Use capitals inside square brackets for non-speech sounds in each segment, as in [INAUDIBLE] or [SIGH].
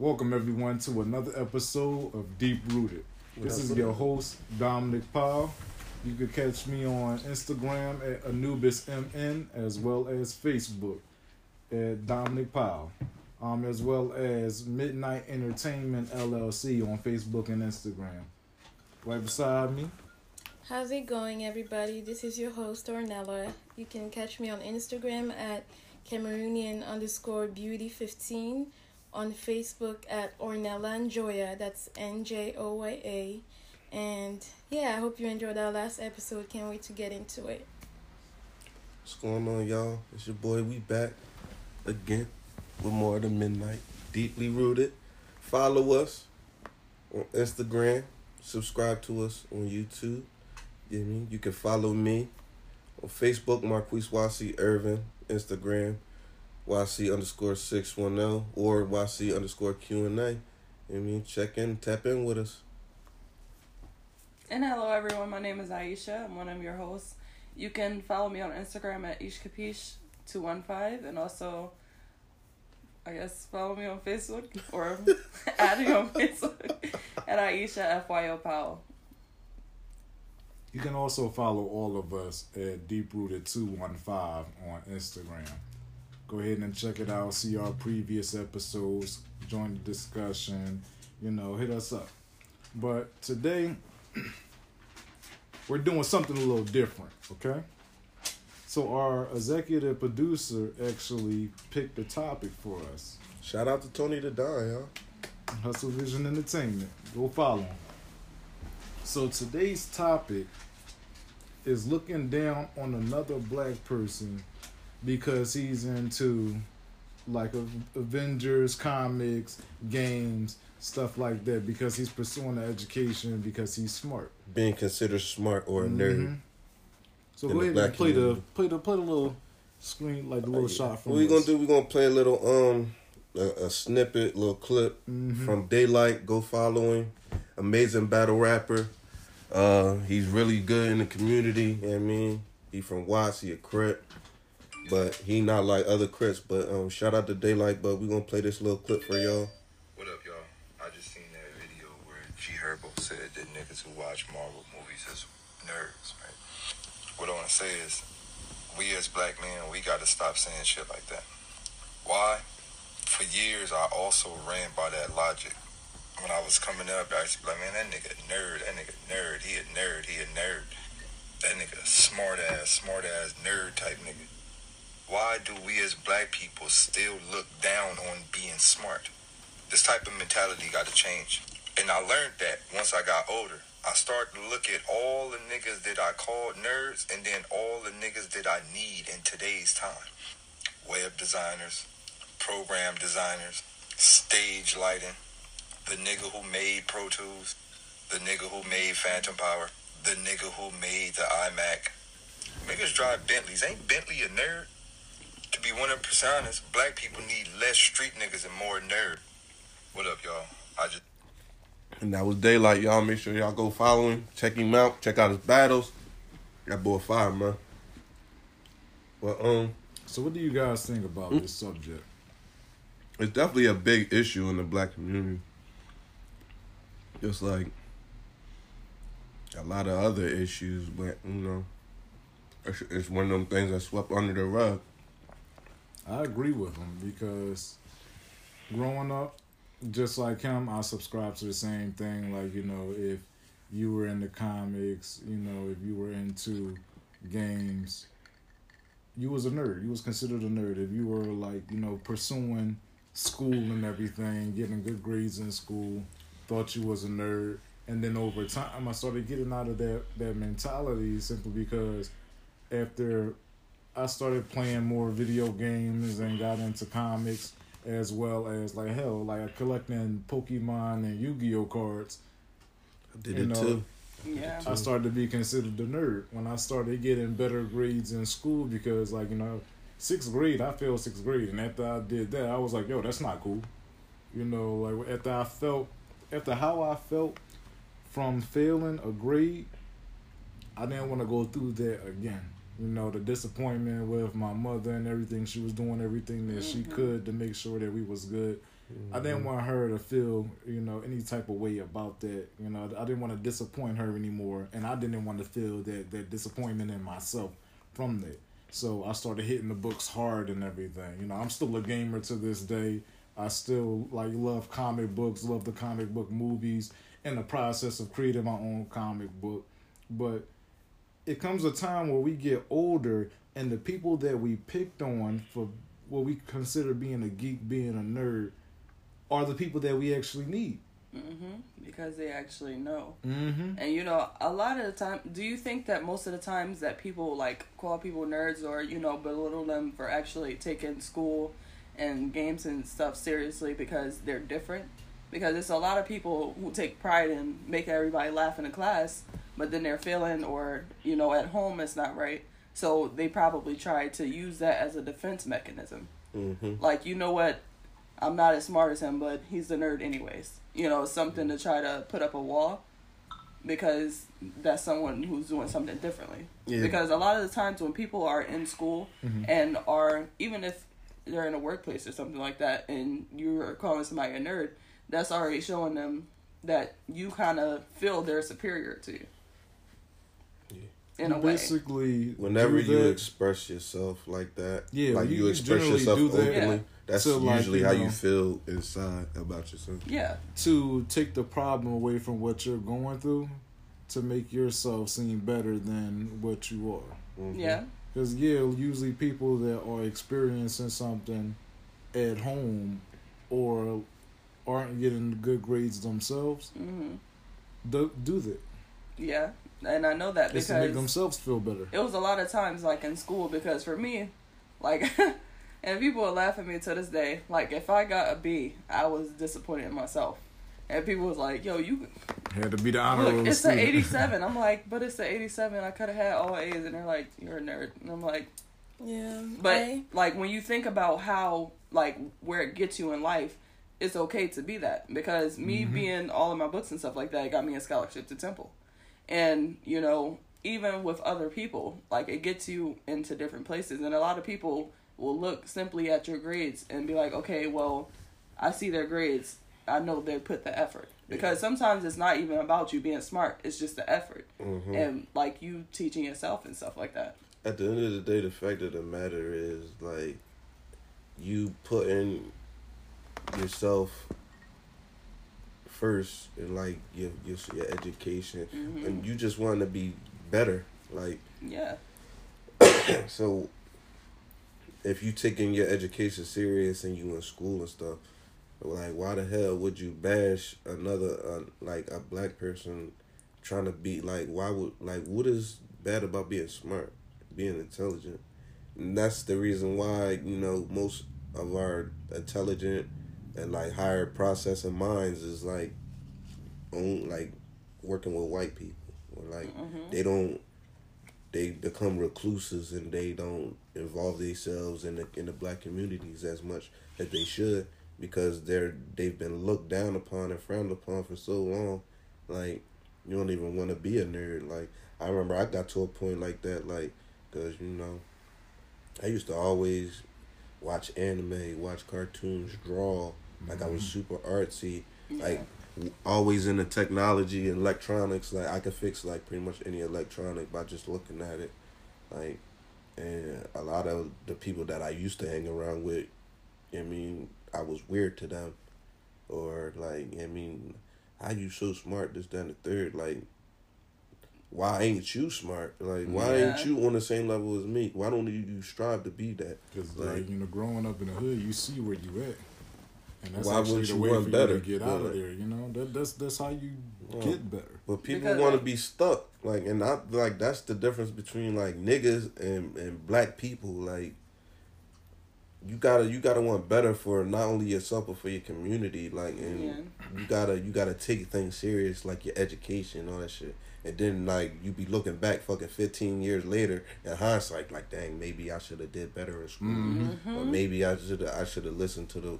Welcome everyone to another episode of Deep Rooted. This is your host Dominic Powell. You can catch me on Instagram at AnubisMN as well as Facebook at Dominic Powell, um, as well as Midnight Entertainment LLC on Facebook and Instagram. Right beside me, How's it going, everybody? This is your host, Ornella. You can catch me on Instagram at Cameroonian underscore beauty 15, on Facebook at Ornella Njoya, that's N J O Y A. And yeah, I hope you enjoyed our last episode. Can't wait to get into it. What's going on, y'all? It's your boy. We back again with more of the midnight. Deeply rooted. Follow us on Instagram. Subscribe to us on YouTube. You, know I mean? you can follow me on Facebook, Marquise Wasi Irvin. Instagram, YC underscore 610 or YC underscore Q&A. You know I mean? Check in, tap in with us. And hello everyone, my name is Aisha. I'm one of your hosts. You can follow me on Instagram at ishkapish215 and also I guess follow me on Facebook or [LAUGHS] add me on Facebook at Aisha FYO Powell. you can also follow all of us at Deep Rooted 215 on Instagram. Go ahead and check it out, see our previous episodes, join the discussion, you know, hit us up. But today, we're doing something a little different, okay? So, our executive producer actually picked a topic for us Shout out to Tony the Don, y'all. Hustle Vision Entertainment. Go follow him. So, today's topic is looking down on another black person because he's into like Avengers comics, games, stuff like that because he's pursuing an education because he's smart. Being considered smart or a nerd. Mhm. So go ahead and play the play the play the little screen like the little shot from What we gonna do? We gonna play a little um a, a snippet, little clip Mhm. from Daylight. Go follow him. Amazing battle rapper. Uh, he's really good in the community. You know I mean, he from Watts. He a Crip, but he not like other Crips. But um, shout out to Daylight. But we gonna play this little clip for y'all. What up, y'all? I just seen that video where G Herbo said that niggas who watch Marvel movies is nerds, right? What I want to say is, we as black men, we got to stop saying shit like that. Why? For years, I also ran by that logic. When I was coming up, I used to be like, man, that nigga nerd, that nigga nerd, he a nerd, he a nerd. That nigga smart ass, smart ass nerd type nigga. Why do we as black people still look down on being smart? this type of mentality got to change. And I learned that once I got older. I started to look at all the niggas that I called nerds and then all the niggas that I need in today's time. Web designers, program designers, stage lighting, the nigga who made Pro Tools, the nigga who made Phantom Power, the nigga who made the iMac. Niggas drive Bentleys. Ain't Bentley a nerd? To be 100% honest, black people need less street niggas and more nerd. What up, y'all? I just And that was Daylight, y'all. Make sure y'all go follow him, check him out, check out his battles. That boy fire, man. But um, So what do you guys think about Mm. this subject? it's definitely a big issue in the black community. Just like a lot of other issues, but you know, it's, it's one of them things that swept under the rug. I agree with him because growing up, just like him, I subscribe to the same thing. Like, you know, if you were into comics, you know, if you were into games, you was a nerd. You was considered a nerd. If you were like, you know, pursuing school and everything, getting good grades in school, thought you was a nerd. And then over time, I started getting out of that that mentality simply because after I started playing more video games and got into comics as well as like hell, like collecting Pokemon and Yu-Gi-Oh cards. I did You it know, uh, too. Yeah. I started to be considered a nerd when I started getting better grades in school because like you know sixth grade I failed sixth grade and after I did that I was like yo that's not cool, you know like after I felt after how I felt from failing a grade I didn't want to go through that again. You know, the disappointment with my mother and everything. She was doing everything that she Mhm. could to make sure that we was good. I didn't want her to feel, you know, any type of way about that. You know, I didn't want to disappoint her anymore, and I didn't want to feel that that disappointment in myself from that. So I started hitting the books hard and everything. You know, I'm still a gamer to this day. I still like love comic books, love the comic book movies, in the process of creating my own comic book. But it comes a time where we get older, and the people that we picked on for what we consider being a geek, being a nerd, are the people that we actually need. hmm Because they actually know. Mm-hmm. And you know, a lot of the time, do you think that most of the times that people like call people nerds or you know belittle them for actually taking school and games and stuff seriously because they're different? Because it's a lot of people who take pride in making everybody laugh in the class, but then they're failing or you know at home it's not right. So they probably try to use that as a defense mechanism. Mm-hmm. Like you know what, I'm not as smart as him, but he's the nerd anyways. You know, something to try to put up a wall because that's someone who's doing something differently. Yeah. Because a lot of the times when people are in school Mhm. and are even if they're in a workplace or something like that, and you're calling somebody a nerd, that's already showing them that you kind of feel they're superior to you. In You a way. basically, Whenever you that- express yourself like that, Yeah, like you- you, you express yourself do that. openly, Yeah. that's So, like, usually you how know- you feel inside about yourself. Yeah. to take the problem away from what you're going through, to make yourself seem better than what you are. Mhm. Yeah. Because yeah, usually people that are experiencing something at home or aren't getting good grades themselves hmm do, do that. Yeah. And I know that It's to make because themselves feel better. it was a lot of times like in school because for me, like, [LAUGHS] and people would laugh at me to this day. Like if I got a B, I was disappointed in myself, and people was like, "Yo, you Had to be the honor look, roll it's the student. '87." I'm like, "But it's an '87. I could have had all A's," and they're like, "You're a nerd," and I'm like, Yeah. "But I, like when you think about how like where it gets you in life." It's okay to be that because me Mhm. being all in my books and stuff like that got me a scholarship to Temple, and you know even with other people, like it gets you into different places. And a lot of people will look simply at your grades and be like, okay, well, I see their grades. I know they put the effort. Because sometimes it's not even about you being smart, it's just the effort. Mhm. And like you teaching yourself and stuff like that. At the end of the day, the fact of the matter is like you putting yourself first in like your your, your education, hmm and you just want to be better. Like Yeah. [COUGHS] so, if you taking your education serious and you in school and stuff, like why the hell would you bash another uh, like a black person trying to be like why would like what is bad about being smart, being intelligent? And that's the reason why you know most of our intelligent and like higher processing minds is like on like working with white people. Or like hmm they don't they become recluses and they don't involve themselves in the in the black communities as much as they should because they're they've been looked down upon and frowned upon for so long. Like you don't even want to be a nerd. Like i remember i got to a point like that like because you know i used to always watch anime watch cartoons draw like i was mm. super artsy like always in the technology and electronics. Like I could fix like pretty much any electronic by just looking at it. Like and a lot of the people that I used to hang around with, I mean, I was weird to them. Or like, I mean, how you so smart, this, that, and the third, like why ain't you smart? Like, why ain't you on the same level as me? Why don't you, you strive to be that? Because Like- like you know, growing up in the hood, you see where you at, and that's Why actually wouldn't the you way want for better? you to get out of there. You know, that that's that's how you Yeah. get better. But people want to be stuck, like, and I like that's the difference between like niggas and and black people. Like, you gotta you gotta want better for not only yourself but for your community. Like, and Yeah. you gotta you gotta take things serious, like your education, all that shit. And then like you be looking back, fucking fifteen years later, in hindsight, like, dang, maybe I should have did better in school, Mhm. or maybe I should I should have listened to the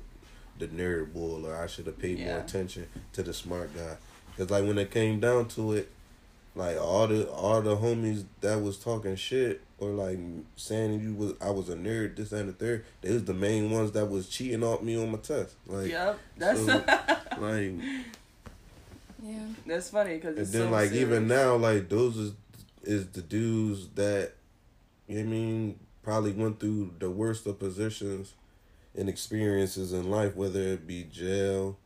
the nerd bull, or I should have paid more attention to the smart guy. Cause like when it came down to it, like all the all the homies that was talking shit or like saying you was I was a nerd, this and the third. They was the main ones that was cheating off me on my test. Like, Yep, that's so, [LAUGHS] like, Yeah. that's funny because and then so like even now, like those is is the dudes that, you know I mean, probably went through the worst of positions and experiences in life, whether it be jail,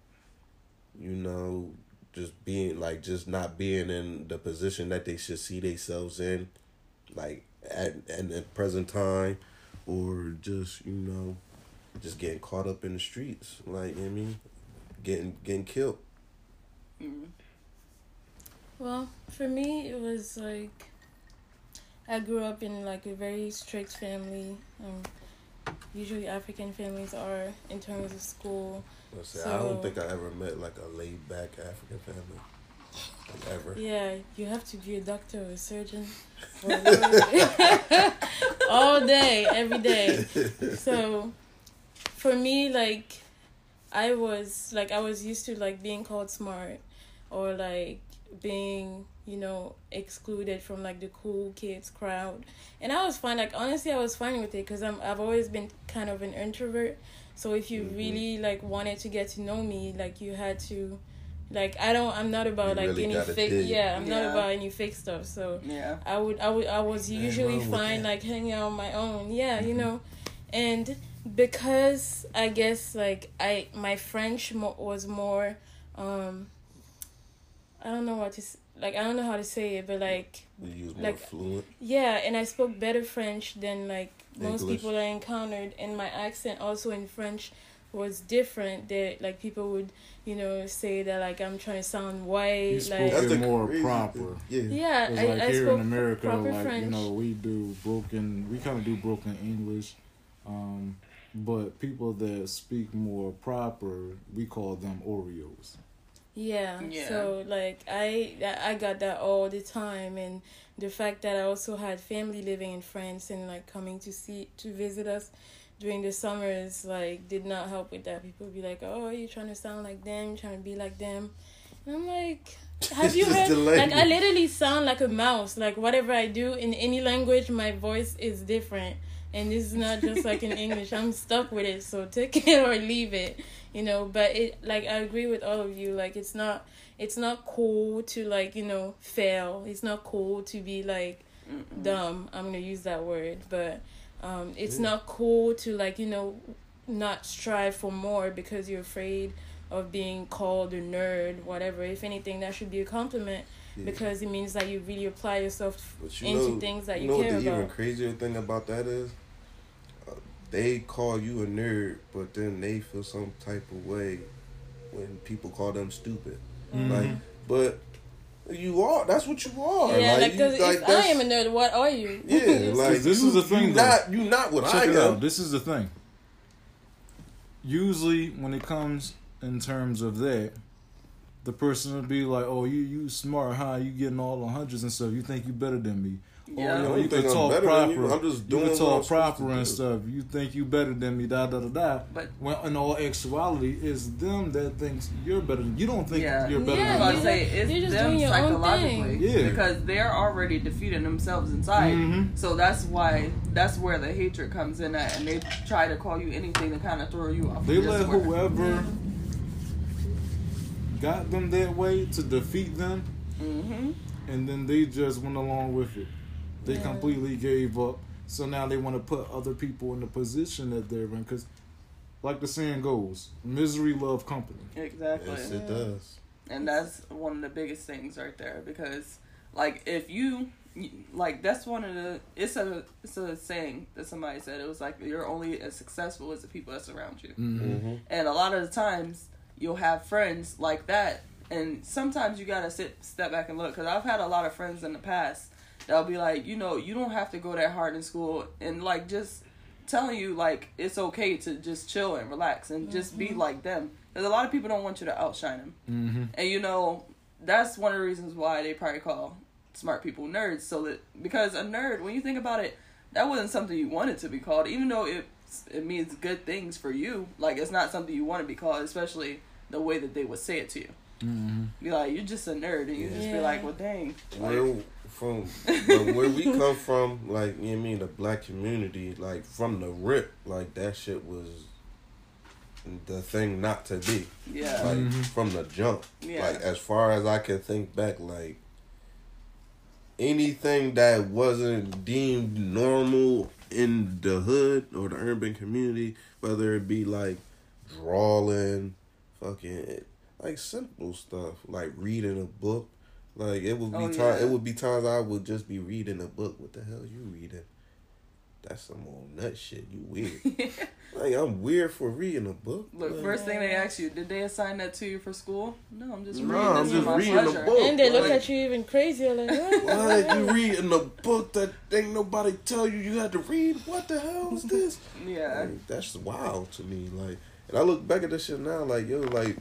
you know, just being like just not being in the position that they should see themselves in, like at at the present time, or just you know, just getting caught up in the streets, like you know what I mean, getting getting killed. Mm. Well, for me, it was like I grew up in like a very strict family. Um, usually African families are in terms of school. Let's say, I don't think I ever met like a laid back African family, ever. Yeah, you have to be a doctor or a surgeon or a [LAUGHS] [LAUGHS] all day, every day. So, for me, like, I was like I was used to like being called smart, or like being you know excluded from like the cool kids crowd, and I was fine. Like honestly, I was fine with it because I'm I've always been kind of an introvert. So if you Mhm. really like wanted to get to know me, like you had to. Like I don't, I'm not about You like really any fake. dig. Yeah, I'm not about any fake stuff. So Yeah. I would I would I was usually wrong fine like hanging out on my own. Yeah, you Mhm. know. And because I guess like I my French mo- was more um I don't know what to s- like I don't know how to say it, but like We use more Like- fluent. yeah, and I spoke better French than like most English. people I encountered, and my accent also in French was different. That like people would you know say that like I'm trying to sound You white, spoke like That's it the more crazy proper. Yeah. yeah, It's I, like I here spoke in America, like French. you know, we do broken. We kind of do broken English, um, but people that speak more proper, we call them Oreos. Yeah. Yeah. So like I I I got that all the time and the fact that I also had family living in France and like coming to see to visit us during the summers like did not help with that. People be like, "Oh, you trying to sound like them, you trying to be like them." And I'm like, [LAUGHS] have you heard like I literally sound like a mouse. Like whatever I do in any language, my voice is different. And this is not just like in [LAUGHS] English. I'm stuck with it, so take [LAUGHS] it or leave it you know but it like i agree with all of you like it's not it's not cool to like you know fail it's not cool to be like Mm-mm. dumb i'm gonna use that word but um it's Yeah. not cool to like you know not strive for more because you're afraid of being called a nerd whatever if anything that should be a compliment Yeah. because it means that you really apply yourself But you into know, things that you you, know what care the even crazier thing about that is? Uh, they call you a nerd, but then they feel some type of way when people call them stupid. Mm-hmm. Like, but you are. That's what you are. yeah like, you- 'cause like, if i am a nerd what are you Yeah, like this you, is the thing, You though. not you not what Check I it am. out. This is the thing. Usually, when it comes in terms of that, the person will be like, "Oh, you you smart, huh? You getting all the hundreds and stuff. You think you better than me? Yeah. I Oh, don't you think can I'm talk better proper. you. I'm just you doing can what talk I'm proper to and do." stuff. You think you better than me? Da da da da. But Well, in all actuality, it's them that thinks you're better. than You don't think Yeah. you're better Yeah, I than was me. about to you're say it's you're just them doing your own psychologically. thing. Yeah. Because they're already defeating themselves inside. Mhm. So that's why that's where the hatred comes in at and they try to call you anything to kind of throw you off. They of let square. whoever got them that way to defeat them, Mhm. and then they just went along with it. They Yeah. completely gave up. So now they want to put other people in the position that they're in. Because, like the saying goes, misery love company. Exactly. Yes, it does. and that's one of the biggest things right there because like if you like that's one of the it's a it's a saying that somebody said it was like you're only as successful as the people that surround you Mm-hmm. hmm and a lot of the times you'll have friends like that and sometimes you gotta sit step back and look because i've had a lot of friends in the past that'll be like you know you don't have to go that hard in school and like just telling you like it's okay to just chill and relax and just be like them because a lot of people don't want you to outshine them Mm-hmm. and you know, that's one of the reasons why they probably call smart people nerds. So that because a nerd, when you think about it, that wasn't something you wanted to be called, even though it it means good things for you. Like it's not something you want to be called, especially the way that they would say it to you. Mm-hmm. Be like, you're just a nerd, and you just be like, well, dang. Where from but where we come from, like you know what I mean, the black community, like from the rip, like that shit was the thing not to be. Yeah. Like Mhm. from the jump. Yeah. Like as far as I can think back, like anything that wasn't deemed normal in the hood or the urban community, whether it be like drawing, fucking like simple stuff, like reading a book. Like it would be Oh, time yeah. it would be times I would just be reading a book. What the hell you reading? That's some old nut shit. You weird. [LAUGHS] like I'm weird for reading a book. Look, Like, first thing they ask you, did they assign that to you for school? No, I'm just No, reading I'm this just for my reading a pleasure. book. And they look at you even crazier, like, what? [LAUGHS] Like you reading a book that ain't nobody tell you you had to read. What the hell is this? [LAUGHS] Yeah. Like, that's wild to me. Like, and I look back at this shit now, like yo, like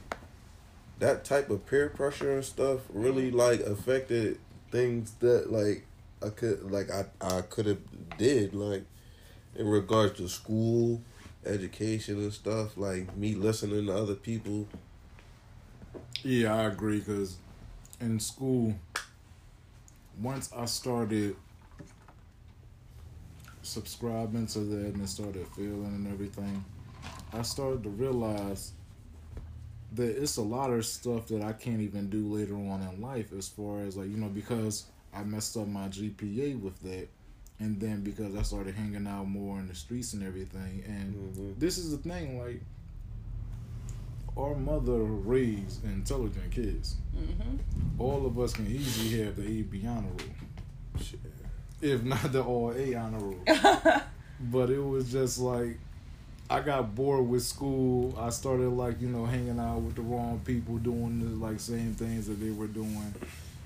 that type of peer pressure and stuff really like affected things that like I could like I I could have did like in regards to school, education and stuff. Like me listening to other people. Yeah, I agree. Cause in school, once I started subscribing to that and started feeling and everything, I started to realize that it's a lot of stuff that I can't even do later on in life. As far as like you know, because I messed up my GPA with that, and then because I started hanging out more in the streets and everything, and Mhm. this is the thing like our mother raised intelligent kids hmm all of us can easily have the ab honor roll Shit. if not the all a honor roll [LAUGHS] but it was just like i got bored with school. I started like you know hanging out with the wrong people doing the like same things that they were doing.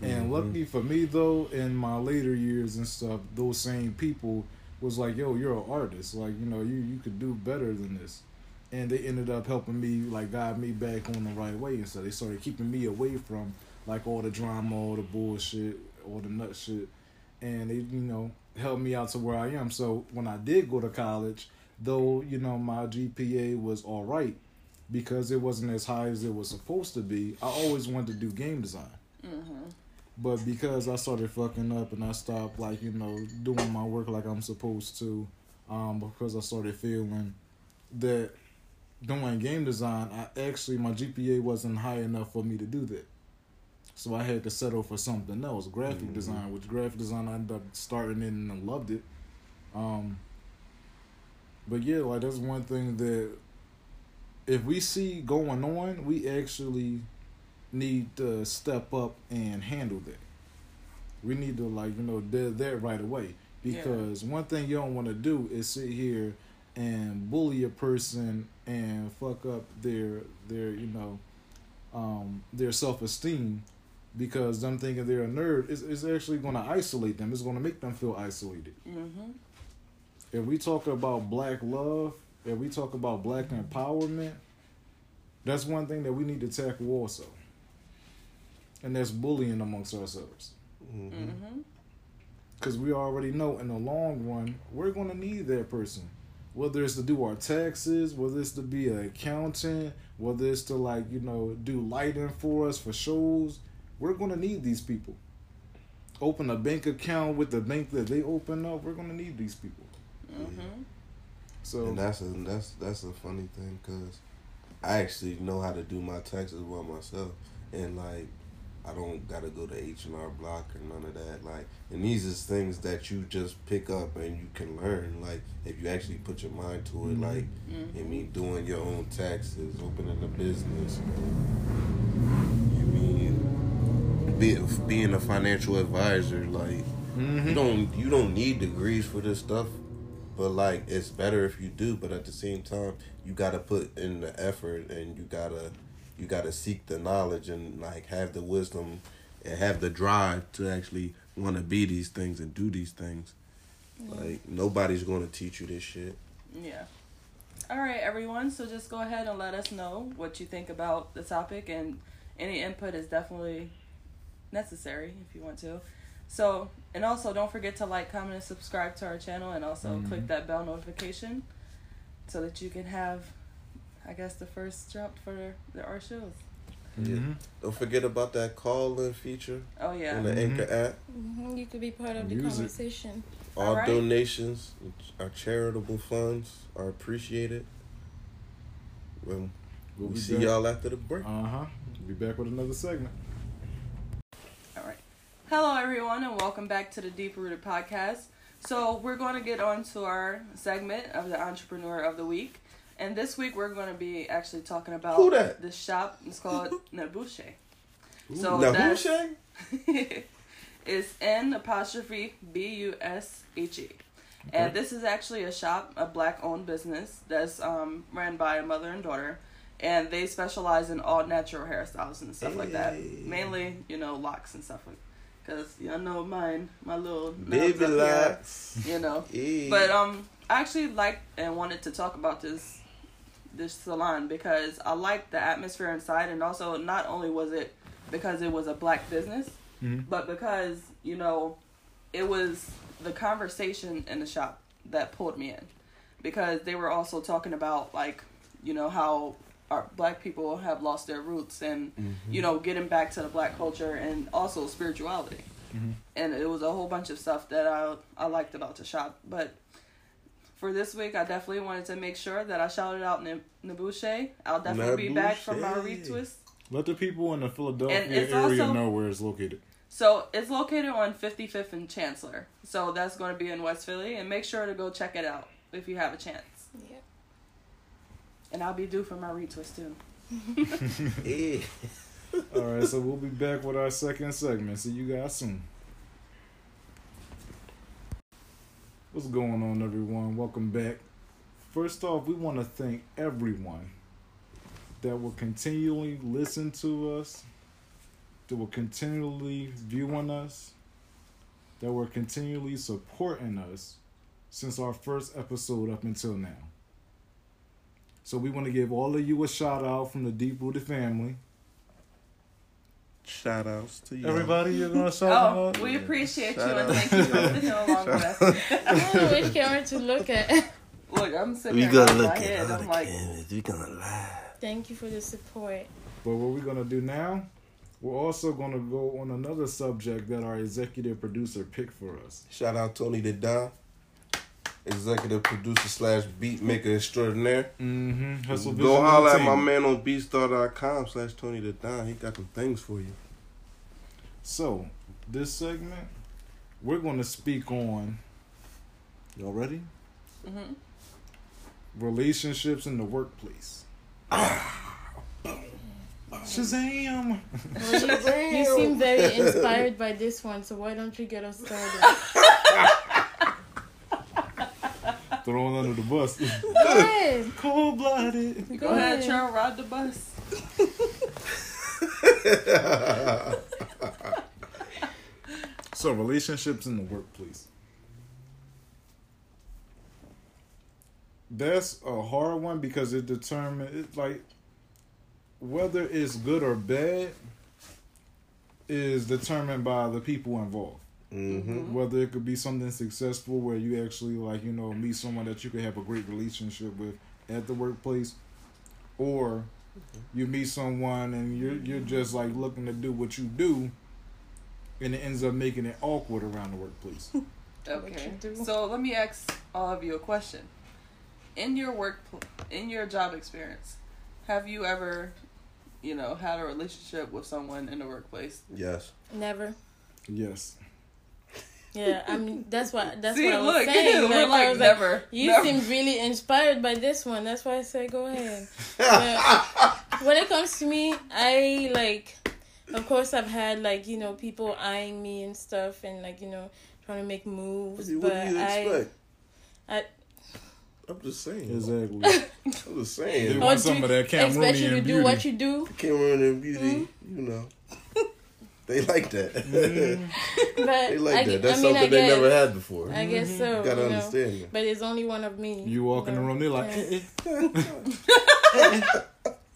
And Mhm. lucky for me though in my later years and stuff those same people was like yo you're an artist. Like you know you you could do better than this. And they ended up helping me like guide me back on the right way. And so they started keeping me away from like all the drama all the bullshit all the nut shit. And they you know helped me out to where i am. So when i did go to college though you know my gpa was all right because it wasn't as high as it was supposed to be i always wanted to do game design hmm but because I started fucking up and I stopped like, you know, doing my work like I'm supposed to, um, because I started feeling that doing game design, I actually my GPA wasn't high enough for me to do that. So I had to settle for something else, graphic Mhm. design, which graphic design I ended up starting in and I loved it. Um, but yeah, like that's one thing that if we see going on, we actually need to step up and handle that. We need to like you know do that right away because one thing you don't want to do is sit here and bully a person and fuck up their their you know um, their self esteem because them thinking they're a nerd is is actually going to isolate them. It's going to make them feel isolated. hmm If we talk about black love, if we talk about black empowerment, that's one thing that we need to tackle also. And that's bullying amongst ourselves. Mhm. hmm Because we already know in the long run, we're going to need that person. Whether it's to do our taxes, whether it's to be an accountant, whether it's to, like, you know, do lighting for us for shows, we're going to need these people. Open a bank account with the bank that they open up, we're going to need these people. Hmm So, And that's a that's that's a funny thing because I actually know how to do my taxes well myself, and like I don't gotta go to H and R Block or none of that. Like, and these is things that you just pick up and you can learn. Like, if you actually put your mind to it, like, hmm I mean, doing your own taxes, opening a business. I mean, be, being a financial advisor, like. Mhm. You don't you don't need degrees for this stuff, but like it's better if you do. But at the same time, you gotta put in the effort and you gotta you gotta seek the knowledge and like have the wisdom and have the drive to actually want to be these things and do these things. Like nobody's to teach you this shit. Yeah. All right, everyone. So just go ahead and let us know what you think about the topic, and any input is definitely necessary if you want to. So, and also don't forget to like, comment, and subscribe to our channel, and also Mhm. click that bell notification so that you can have, I guess, the first drop for the, our shows. Mm-hmm. Don't forget about that call in feature Oh yeah. on the Mhm. Anchor app. hmm You could be part of the Use it. conversation. All Alright. donations, our charitable funds are appreciated. Well, We'll we be see back. y'all after the break. Uh huh. Be back with another segment. Hello, everyone, and welcome back to the Deep Rooted Podcast. So, we're going to get on to our segment of the Entrepreneur of the Week. And this week, we're going to be actually talking about Who that? the shop. It's called [LAUGHS] N'Bushe. So now that's- who [LAUGHS] Shay? it's N apostrophe B U S H E. And this is actually a shop, a black owned business that's um, ran by a mother and daughter. And they specialize in all natural hairstyles and stuff like that. Mainly, you know, locks and stuff like Because, y'all know mine, my little Baby locks. you know. [LAUGHS] Hey. But um, I actually liked and wanted to talk about this this salon because I liked the atmosphere inside, and also not only was it because it was a black business, Mhm. but because you know it was the conversation in the shop that pulled me in because they were also talking about like you know how our black people have lost their roots and Mm-hmm. you know getting back to the black culture and also spirituality Mhm. and it was a whole bunch of stuff that I I liked about the shop but for this week I definitely wanted to make sure that I shouted out N- N'Bushe I'll definitely be back for my N'Bushe. retwist Let the people in the Philadelphia area also- know where it's located. So it's located on 55th and Chancellor. So that's going to be in West Philly. And make sure to go check it out if you have a chance. Yeah. And I'll be due for my retwist too. [LAUGHS] Hey. [LAUGHS] All right, so we'll be back with our second segment. See you guys soon. What's going on, everyone? Welcome back. First off, we want to thank everyone that will continually listen to us, that will continually viewing us, that were continually supporting us since our first episode up until now. So we want to give all of you a shout out from the Deep Rooted family. Shout outs to you. Everybody, you're gonna shout Oh, out. we appreciate you Shout and thank you for sitting along with us. I don't know which camera to look at. [LAUGHS] Look, I'm sitting We here gotta in my look at head. all I'm the like, cameras. We gonna laugh. Thank you for the support. But what we're gonna do now, we're also gonna go on another subject that our executive producer picked for us. Shout out Tony the Don, executive producer slash beat maker extraordinaire. Mm-hmm. Hustle Go Vision holler at my man on beatstar.com slash Tony the Don. He got some things for you. So, this segment, we're gonna speak on. Y'all ready? hmm Relationships in the workplace. Shazam! Well, you, you seem very [LAUGHS] inspired by this one, so why don't you get us started? [LAUGHS] Thrown under the bus. [LAUGHS] Go ahead. [LAUGHS] Cold blooded. go ahead, Cheryl, ride the bus. [LAUGHS] So, relationships in the workplace. That's a hard one because it determines it like whether it's good or bad is determined by the people involved. Mm-hmm. Whether it could be something successful where you actually like you know meet someone that you could have a great relationship with at the workplace, or you meet someone and you're you're just like looking to do what you do, and it ends up making it awkward around the workplace. [LAUGHS] Okay. So let me ask all of you a question. In your work, in your job experience, have you ever, you know, had a relationship with someone in the workplace? Yes. Never. yes. Yeah, I mean that's what that's See, what I was look, saying. [LAUGHS] we're I like, was never. you never. seem really inspired by this one. That's why I said go ahead. [LAUGHS] But when it comes to me, I like, of course, I've had like you know people eyeing me and stuff, and like you know trying to make moves. what but do you I, expect? I, I'm just saying. Exactly. [LAUGHS] I'm just saying. Oh, want do- some of that expect you Cameroonian to beauty. do what you do. Cameron and Beauty, hmm? you know. They like [LAUGHS] that. But they like I, that. I That's mean, something I they never had before. I guess so. you gotta you understand that. But it's only one of me. You walk in the room, they're like, Yeah. [LAUGHS]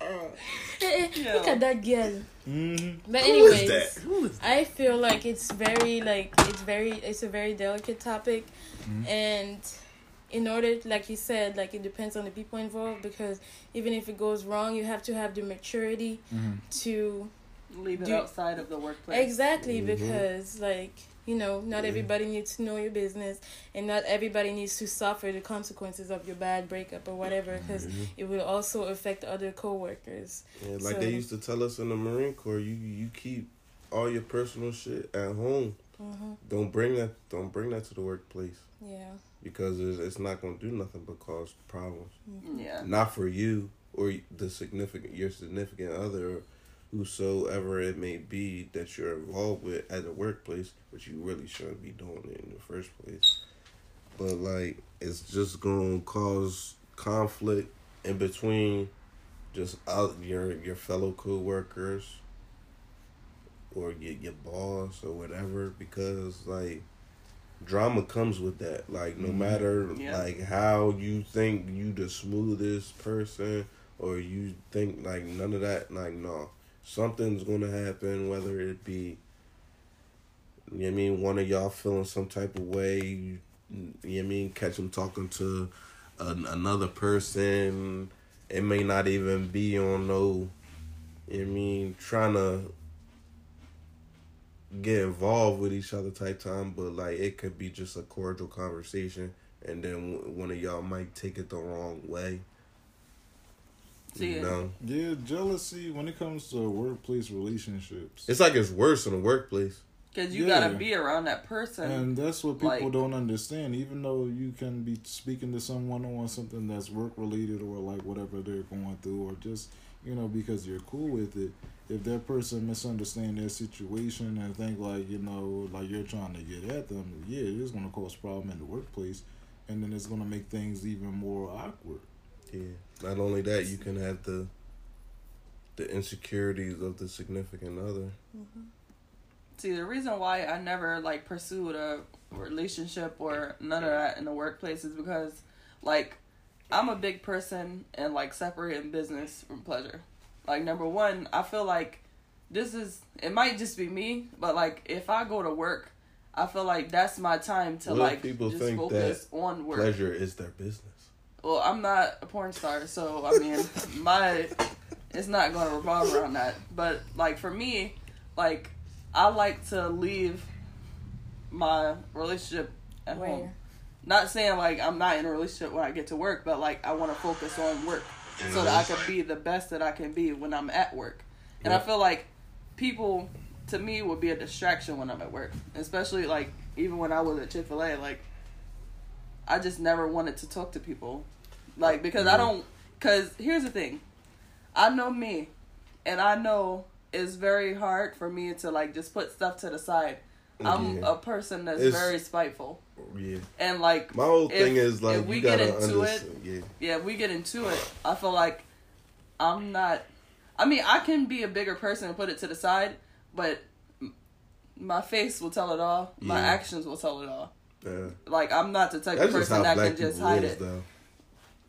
[LAUGHS] Yeah. Look at that girl. Mhm. But Who is anyways, that? Who is I feel like it's very like it's very it's a very delicate topic, Mhm. and in order, like you said, like it depends on the people involved because even if it goes wrong, you have to have the maturity to Leave it Do- outside of the workplace. exactly Mhm. because like you know not Yeah. everybody needs to know your business and not everybody needs to suffer the consequences of your bad breakup or whatever because Mhm. it will also affect other coworkers. Yeah, like So- they used to tell us in the Marine Corps, you you keep all your personal shit at home. hmm Don't bring that. Don't bring that to the workplace Yeah. because it's, it's not gonna do nothing but cause problems. Yeah. Not for you or the significant your significant other, or whosoever it may be that you're involved with at the workplace, which you really shouldn't be doing it in the first place. But like, it's just gonna cause conflict in between just out your your fellow coworkers or your your boss or whatever because like drama comes with that like no Mhm. matter Yeah. like how you think you the smoothest person or you think like none of that like no something's gonna happen whether it be you know I mean one of y'all feeling some type of way you, you know I mean catch them talking to an, another person. It may not even be on no you know I mean trying to get involved with each other type time but like it could be just a cordial conversation and then one of y'all might take it the wrong way See, you know Yeah, jealousy when it comes to workplace relationships. it's like it's worse in the workplace because you Yeah. gotta be around that person. And that's what people Like- don't understand. Even though you can be speaking to someone on something that's work related or like whatever they're going through, or just you know because you're cool with it. If that person misunderstand their situation and think like you know like you're trying to get at them, yeah, it is going to cause problem in the workplace, and then it's going to make things even more awkward. Yeah not only that you can have the the insecurities of the significant other mm-hmm. See, the reason why I never like pursued a relationship or none of that in the workplace is because, like, I'm a big person and like separating business from pleasure. Like, number one, I feel like this is it might just be me, but like if I go to work, I feel like that's my time to What like people just think focus on work. pleasure is their business Well, I'm not a porn star, so I mean, [LAUGHS] my it's not going to revolve around that. But like for me, like I like to leave my relationship at Where? home. Not saying like I'm not in a relationship when I get to work, but like I want to focus on work so that I can be the best that I can be when I'm at work. And I feel like people to me would be a distraction when I'm at work, especially like even when I was at Chick Fil A. Like I just never wanted to talk to people, like because I don't. Because here's the thing, I know me, and I know it's very hard for me to like just put stuff to the side. I'm Yeah. a person that's It's- very spiteful, yeah and like my whole If- thing is like if we get into it- yeah yeah, if we get into it, I feel like I'm not. I mean, I can be a bigger person and put it to the side, but my face will tell it all. My actions will tell it all. Yeah Like I'm not the type that's of person that can just hide is it. though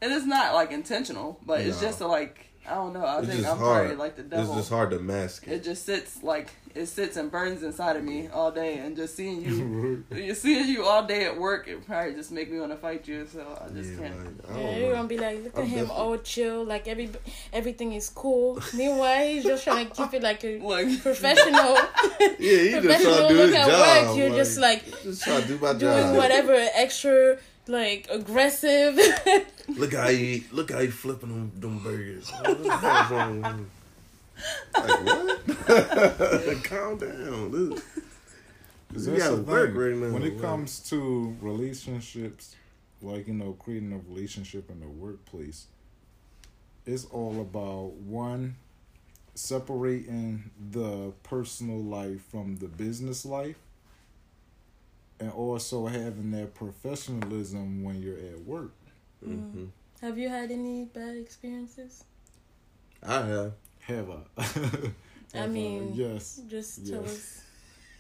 And it's not like intentional, but it's No. just like I don't know. I it's think I'm hard probably like the devil. it's just hard to mask It it just sits like it sits and burns inside of me all day, and just seeing [LAUGHS] you, you seeing you all day at work, it probably just make me want to fight you. So I just yeah can't. like, I Yeah, you're gonna be like, look at I'm him, definitely- all chill, like every everything is cool. Meanwhile, he's just trying to keep it like a [LAUGHS] Look, [LAUGHS] professional. yeah he just professional trying to do look his at job work. You're just like just trying to do my doing job whatever extra, like aggressive. Look how he look how he flipping them, them burgers. What the hell's wrong with him? Like what? [LAUGHS] Calm down, dude. 'Cause We that's gotta the work thing. right now. When it Like- comes to relationships, like you know, creating a relationship in the workplace, it's all about one separating the personal life from the business life, and also having that professionalism when you're at work. Mhm. Have you had any bad experiences? I have. Have [LAUGHS] I? I Have mean, yes. Just tell Yes. us.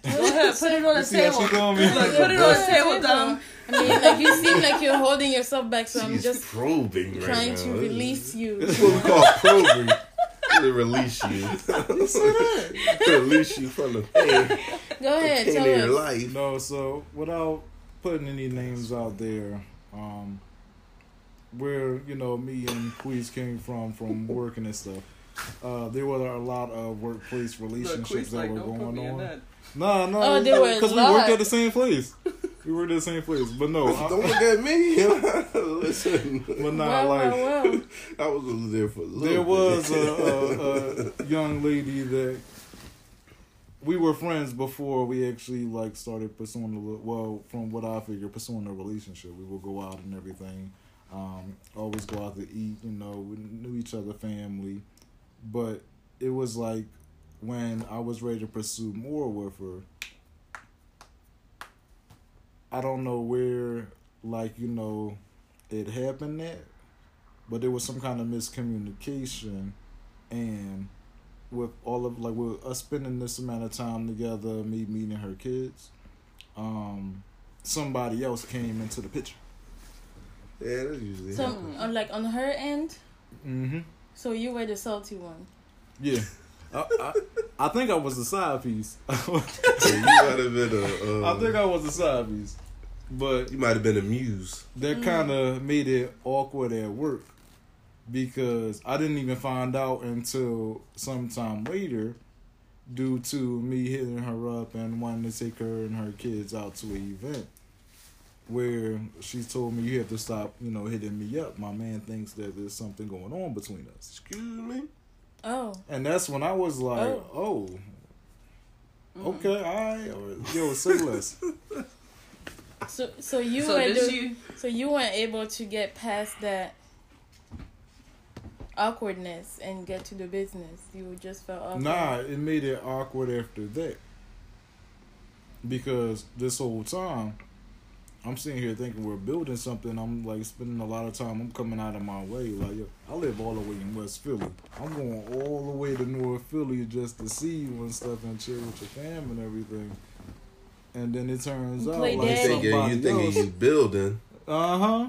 Go ahead, put it on the table. she doing me? Look, put it on the table, Dom. I mean, like you seem like you're holding yourself back, so I'm just probing right trying now. to This release you. This what we call probing. to release you. To [LAUGHS] release you from the pain, Go ahead, pain tell of your us. life. No, so without putting any names out there, um, where you know me and Queez came from from working and stuff. Uh, there were a lot of workplace relationships Queez that like, were don't put going me on. that. No, no, Oh, because we worked at the same place. [LAUGHS] We worked at the same place, but no, [LAUGHS] I- Don't look at me. [LAUGHS] Listen, but not well, like well, well. I was only there for a little there bit. was a, a, a young lady that we were friends before we actually like started pursuing a little, well from what i figure pursuing a relationship we would go out and everything um always go out to eat you know we knew each other family but it was like when i was ready to pursue more with her i don't know where like you know it happened at but there was some kind of miscommunication and with all of like with us spending this amount of time together me meeting her kids um somebody else came into the picture. Yeah, that usually So, happens. on like on her end, mm-hmm so you were the salty one. yeah I, I, I think I was the side piece. [LAUGHS] I you might have been a. Um, think I was the side piece, but you might have been a muse. that kind of made it awkward at work because I didn't even find out until sometime later due to me hitting her up and wanting to take her and her kids out to an event where she told me you have to stop, you know, hitting me up. My man thinks that there's something going on between us. Excuse me. Oh, And that's when I was like, Oh. oh, Mm-hmm. okay, all right. Or, Yo, say less. [LAUGHS] so so you So were did the, she? so you weren't able to get past that awkwardness and get to the business. You just felt awkward. Nah, it made it awkward after that. Because this whole time, I'm sitting here thinking we're building something. I'm like spending a lot of time. I'm coming out of my way. Like yo, I live all the way in West Philly. I'm going all the way to North Philly just to see you and stuff and chill with your fam and everything. And then it turns out like You daddy. thinking you thinking you building? Uh huh.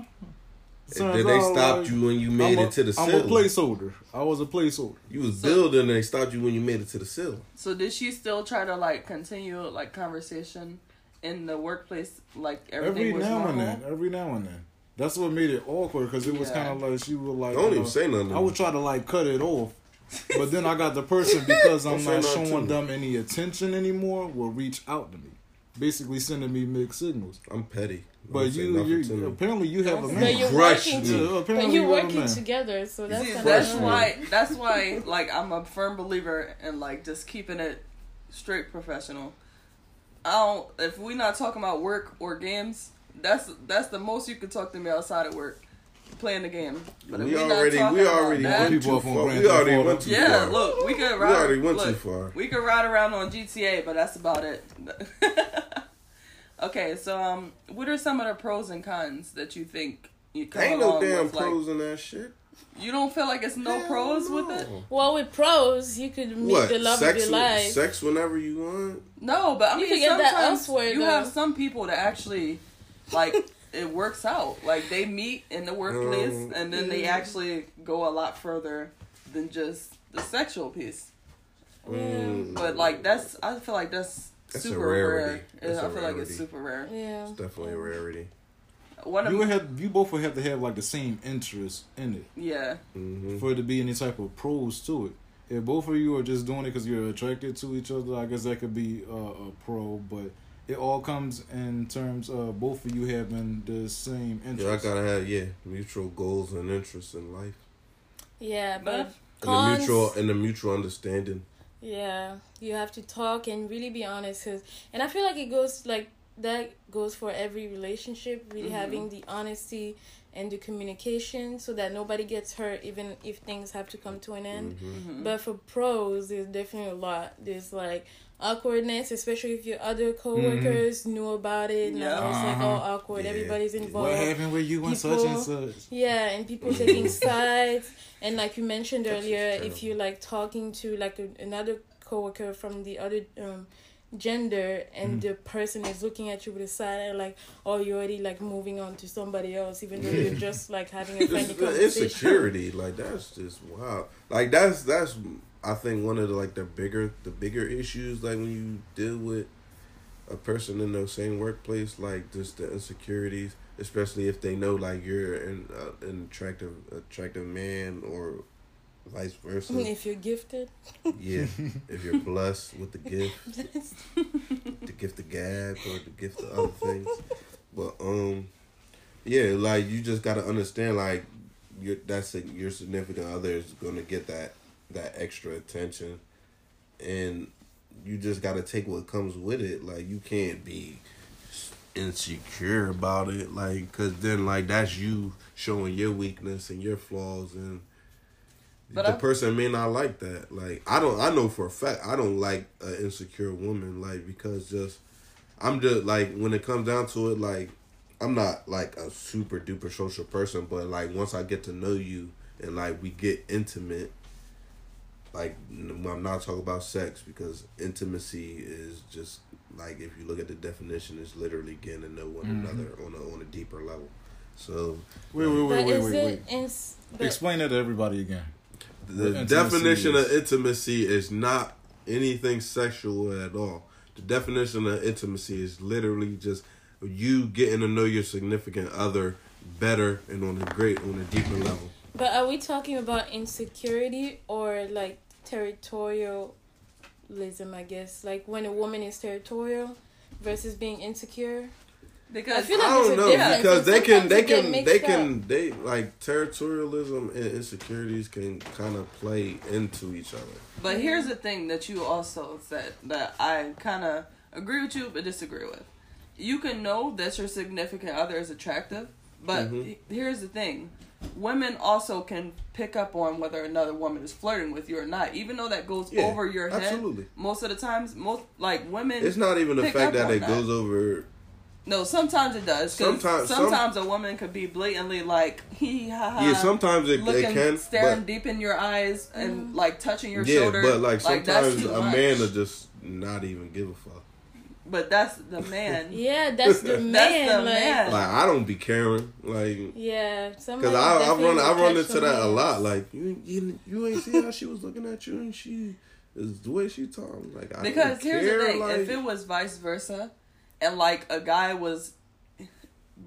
And then they stopped you when you made a, it to the I'm a placeholder. I was a placeholder. You was So- building and they stopped you when you made it to the ceiling. So did she still try to like continue like conversation in the workplace? Like everything Every was now normal. and then, every now and then. That's what made it awkward because it was Yeah. kind of like she was like. Don't you even know, say nothing. I would try to like cut it off, [LAUGHS] but then I got the person because I'm Don't not say nothing showing to them any attention anymore. Will reach out to me, basically sending me mixed signals. I'm petty. Don't But say you, nothing to you me. apparently you have a Don't But man. you're Crush working. me. Yeah, To, apparently but you you're have a working man. together, so that's See, kind that's of Fresh why. That's why. Like, I'm a firm believer in like just keeping it straight professional. I don't. If we not talking about work or games, that's that's the most you can talk to me outside of work, playing the game. But if we we already, not we talking already about went too far. Grand We already went too yeah. far. Yeah, look, we could ride. we already went look, too far. We could ride around on GTA, but that's about it. [LAUGHS] okay, so um, what are some of the pros and cons that you think you come Ain't no damn with? Like, pros in that shit. You don't feel like it's no Hell pros with it? Well, with pros, you could meet What? the love sex, of your life. sex whenever you want. No, but I You mean, can get that sometimes elsewhere, you though. have some people that actually like [LAUGHS] it works out. Like they meet in the workplace, Um, and then they actually go a lot further than just the sexual piece. Mm. But like that's, I feel like that's, That's super rarity. rare. That's I a feel like it's super rare. Yeah. It's definitely a rarity. One of You would have, you both would have to have like the same interest in it yeah, hmm for it to be any type of pros to it. If both of you are just doing it because you're attracted to each other, I guess that could be a, a pro. But it all comes in terms of both of you having the same interest. Yeah, I gotta have yeah mutual goals and interests in life, Yeah, But- but and the mutual and the mutual understanding. Yeah, you have to talk and really be honest. Cause, and I feel like it goes like that goes for every relationship. Really Mhm. having the honesty and the communication, so that nobody gets hurt, even if things have to come to an end. hmm Mhm. But for pros, there's definitely a lot. There's like awkwardness, especially if your other coworkers knew about it. Yeah. Now it's like all awkward. Yeah. Everybody's What What involved. happened with you and such and such? Yeah, and people taking [LAUGHS] sides, and like you mentioned earlier, if you're like talking to like a, another coworker from the other um, gender, and Mhm. the person is looking at you with a side eye, like, oh, you're already like moving on to somebody else, even though you're just like having a friendly conversation. insecurity, like that's just wow. Like that's that's I think one of the like the bigger the bigger issues like when you deal with a person in the same workplace, like just the insecurities. especially if they know like you're an, uh, an attractive attractive man or vice versa. If you're gifted. Yeah, if you're blessed with the gift, the gift of gab or the gift of other things. But um, yeah, like you just gotta understand, like your that's a, your significant other is gonna get that that extra attention, and you just gotta take what comes with it. Like you can't be insecure about it, like because then like that's you showing your weakness and your flaws and But the I- person may not like that. Like I don't, I know for a fact I don't like an insecure woman. Like because just I'm just like when it comes down to it, like I'm not like a super duper social person, but like once I get to know you and like we get intimate, like n- I'm not talking about sex because intimacy is just like if you look at the definition, it's literally getting to know one Mhm. another on a on a deeper level. So Wait, wait, But wait, wait, wait, wait. ins- Explain that to everybody again. The intimacy definition is. of intimacy is not anything sexual at all. The definition of intimacy is literally just you getting to know your significant other better and on a great on a deeper level. But are we talking about insecurity or like territorialism, I guess? Like when a woman is territorial versus being insecure? Because I feel like I don't know difference, because they can they it get can they up. can they like territorialism and insecurities can kind of play into each other. But here's the thing that you also said that I kind of agree with you but disagree with. You can know that your significant other is attractive, but Mhm. here's the thing. Women also can pick up on whether another woman is flirting with you or not, even though that goes Yeah, over your head. absolutely. Most of the times, most like women. It's not even the fact that it that. goes over. No, sometimes it does. 'cause Sometimes- Sometimes, some- a woman could be blatantly like, [LAUGHS] hee ha ha. Yeah, sometimes it, looking, it can. staring but, deep in your eyes and mm-hmm. like touching your yeah, shoulder. but like that's sometimes too a much. man will just not even give a fuck. But that's the man. [LAUGHS] Yeah, that's the [LAUGHS] man. That's the like, man. Like I don't be caring, like Yeah, because I I run I run into some that a lot. Like you you you ain't see how she was looking at you and she is the way she talking. Like I Because don't here's care, the thing: like, if it was vice versa, and like a guy was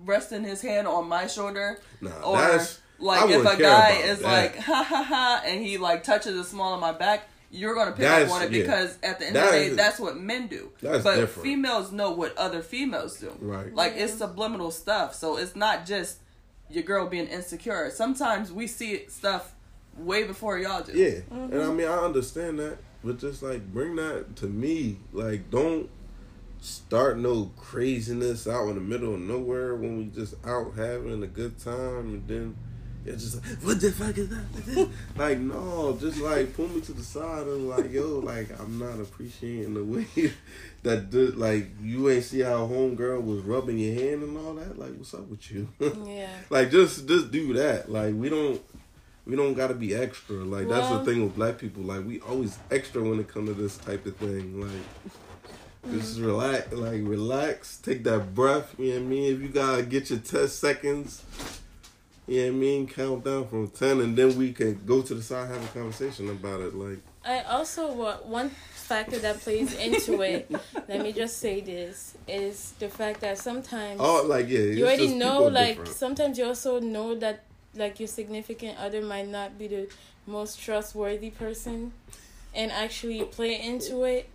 resting his hand on my shoulder, nah, or that's I like if a guy is that. like ha ha ha, and he like touches the small of my back. You're gonna pick That's- up on it yeah. because at the end of the day, is- that's what men do. That's but different. females know what other females do. right. Like it's subliminal stuff. So it's not just your girl being insecure. Sometimes we see stuff way before y'all do. Yeah, Mm-hmm. and I mean I understand that, but just like bring that to me. Like don't start no craziness out in the middle of nowhere when we just out having a good time, and then it's just like what the fuck is that? [LAUGHS] like no, just like pull me to the side and like yo, like I'm not appreciating the way [LAUGHS] that the, like you ain't see how homegirl was rubbing your hand and all that. Like what's up with you? [LAUGHS] Yeah. like just just do that. Like we don't we don't gotta be extra. Like that's the thing with black people. Like we always extra when it comes to this type of thing. Like just relax like relax, take that breath, you know what I mean? If you gotta get your test seconds, you know what I mean, count down from ten and then we can go to the side have a conversation about it. Like I also want one factor that plays into it. [LAUGHS] let me just say this is the fact that sometimes oh like yeah, you already know like different. sometimes you also know that like your significant other might not be the most trustworthy person and actually play into it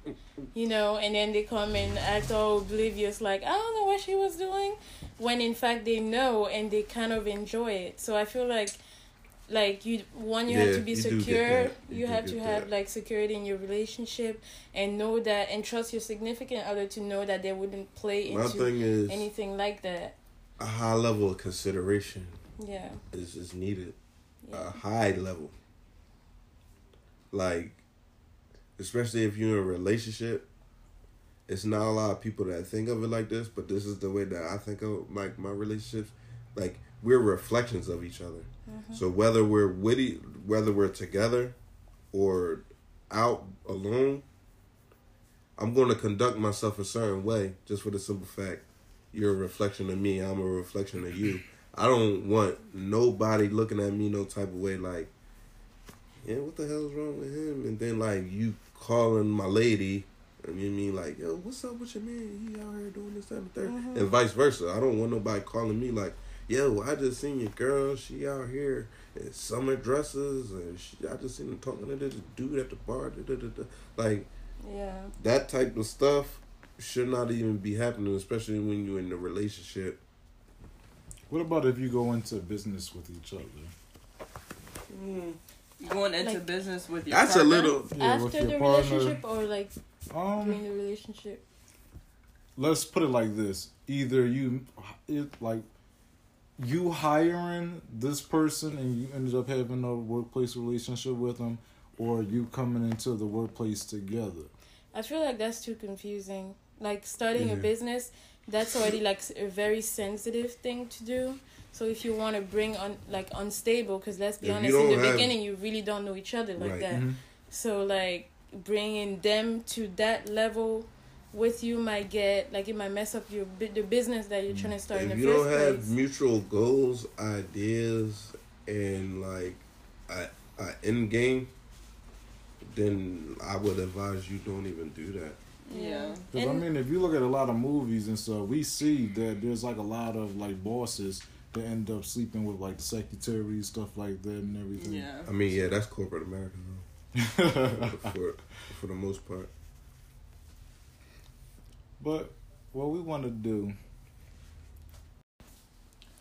you know and then they come and act all oblivious like i don't know what she was doing when in fact they know and they kind of enjoy it so i feel like like you one you have to be secure you, You have to have that. like security in your relationship and know that and trust your significant other to know that they wouldn't play My into is anything like that a high level of consideration yeah is, is needed. Yeah. a high level. Like, especially if you're in a relationship, it's not a lot of people that think of it like this, but this is the way that I think of like my relationships. Like we're reflections of each other. Mm-hmm. So whether we're witty, whether we're together, or out alone, I'm going to conduct myself a certain way just for the simple fact you're a reflection of me. I'm a reflection of you. I don't want nobody looking at me no type of way like, yeah, what the hell's wrong with him? And then like you calling my lady And you mean like, yo, what's up with your man? He out here doing this, that, and the 3rd Mhm. and vice versa. I don't want nobody calling me like, yo, I just seen your girl. She out here in summer dresses, and she, I just seen her talking to this dude at the bar. Da, da, da, da. Like Yeah. that type of stuff should not even be happening, especially when you're in a relationship. What about if you go into business with each other? Going into Like- business with your That's a partner? little. Yeah, After the partner. relationship or like Um, during the relationship? let's put it like this: either you, it like you hiring this person and you ended up having a workplace relationship with them, or you coming into the workplace together. I feel like that's too confusing. Like starting a business, that's already like a very sensitive thing to do. So if you want to bring on like unstable, because let's be If honest, in the have- beginning you really don't know each other like Right. that. Mhm. So like bringing them to that level with you might get like it might mess up your the business that you're trying to start in If the you first don't have place. mutual goals, ideas, and like a, a end game, then I would advise you don't even do that. Yeah. Because I mean, if you look at a lot of movies and stuff, we see that there's like a lot of like bosses that end up sleeping with like the secretaries, stuff like that, and everything. Yeah. I mean, yeah, that's corporate America though, [LAUGHS] for for the most part. But what we want to do.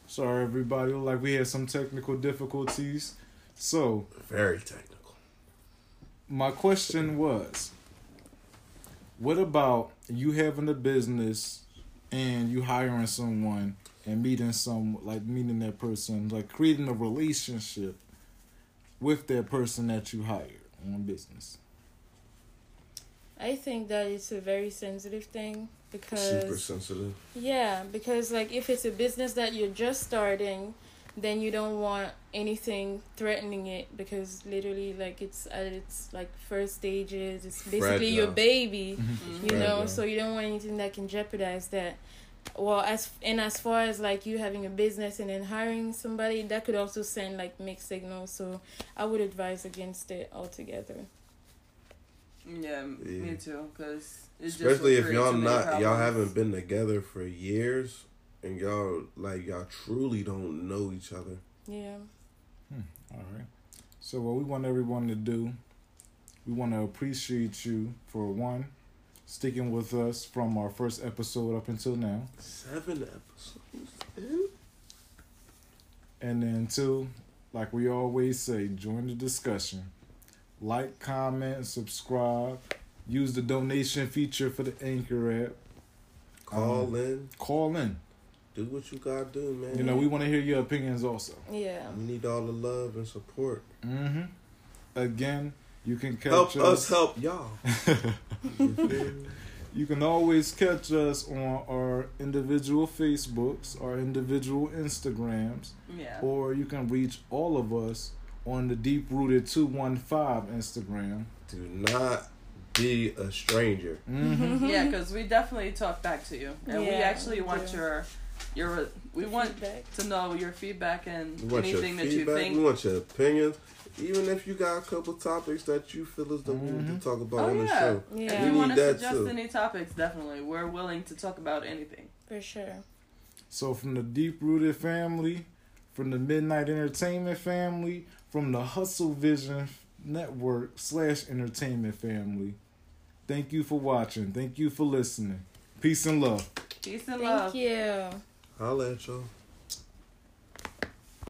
Sorry, everybody. Like we had some technical difficulties. So Very technical. my question was, what about you having a business and you hiring someone and meeting some like meeting that person, like creating a relationship with that person that you hired on business. I think that it's a very sensitive thing because Super because sensitive. yeah, because like if it's a business that you're just starting, then you don't want anything threatening it because literally like it's at its like first stages. It's basically your Fragile. baby, Mhm. you know. Fragile. So you don't want anything that can jeopardize that. Well, as and as far as like you having a business and then hiring somebody, that could also send like mixed signals. So I would advise against it altogether. Yeah, Yeah. me too. Because Especially if y'all not y'all haven't been together for years and y'all like y'all truly don't know each other. Yeah. Hmm, all right. So what we want everyone to do, we want to appreciate you for one, sticking with us from our first episode up until now, Seven episodes. in? and then two, like we always say, join the discussion. Like, comment, subscribe. Use the donation feature for the Anchor app. Call Um, in. Call in. Do what you gotta do, man. You know, we want to hear your opinions also. Yeah. we need all the love and support. Mm-hmm. Again, you can catch help us. us help y'all. [LAUGHS] You feel me? You can always catch us on our individual Facebooks, our individual Instagrams, Yeah. or you can reach all of us on the Deep Rooted 215 Instagram. do not be a stranger. Mm-hmm. [LAUGHS] Yeah, because we definitely talk back to you, and we actually want do. your your. We want Feedback. to know your feedback and anything your that you think. We want your opinions. Even if you got a couple topics that you feel as though we need Mhm. to talk about Oh on the show. Yeah. If We you want to suggest too. any topics, definitely we're willing to talk about anything. For sure. So, from the Deep Rooted family, from the Midnight Entertainment family, from the Hustle Vision Network slash Entertainment family, thank you for watching. Thank you for listening. Peace and love. Peace and Thank love. Thank you. Holla at y'all.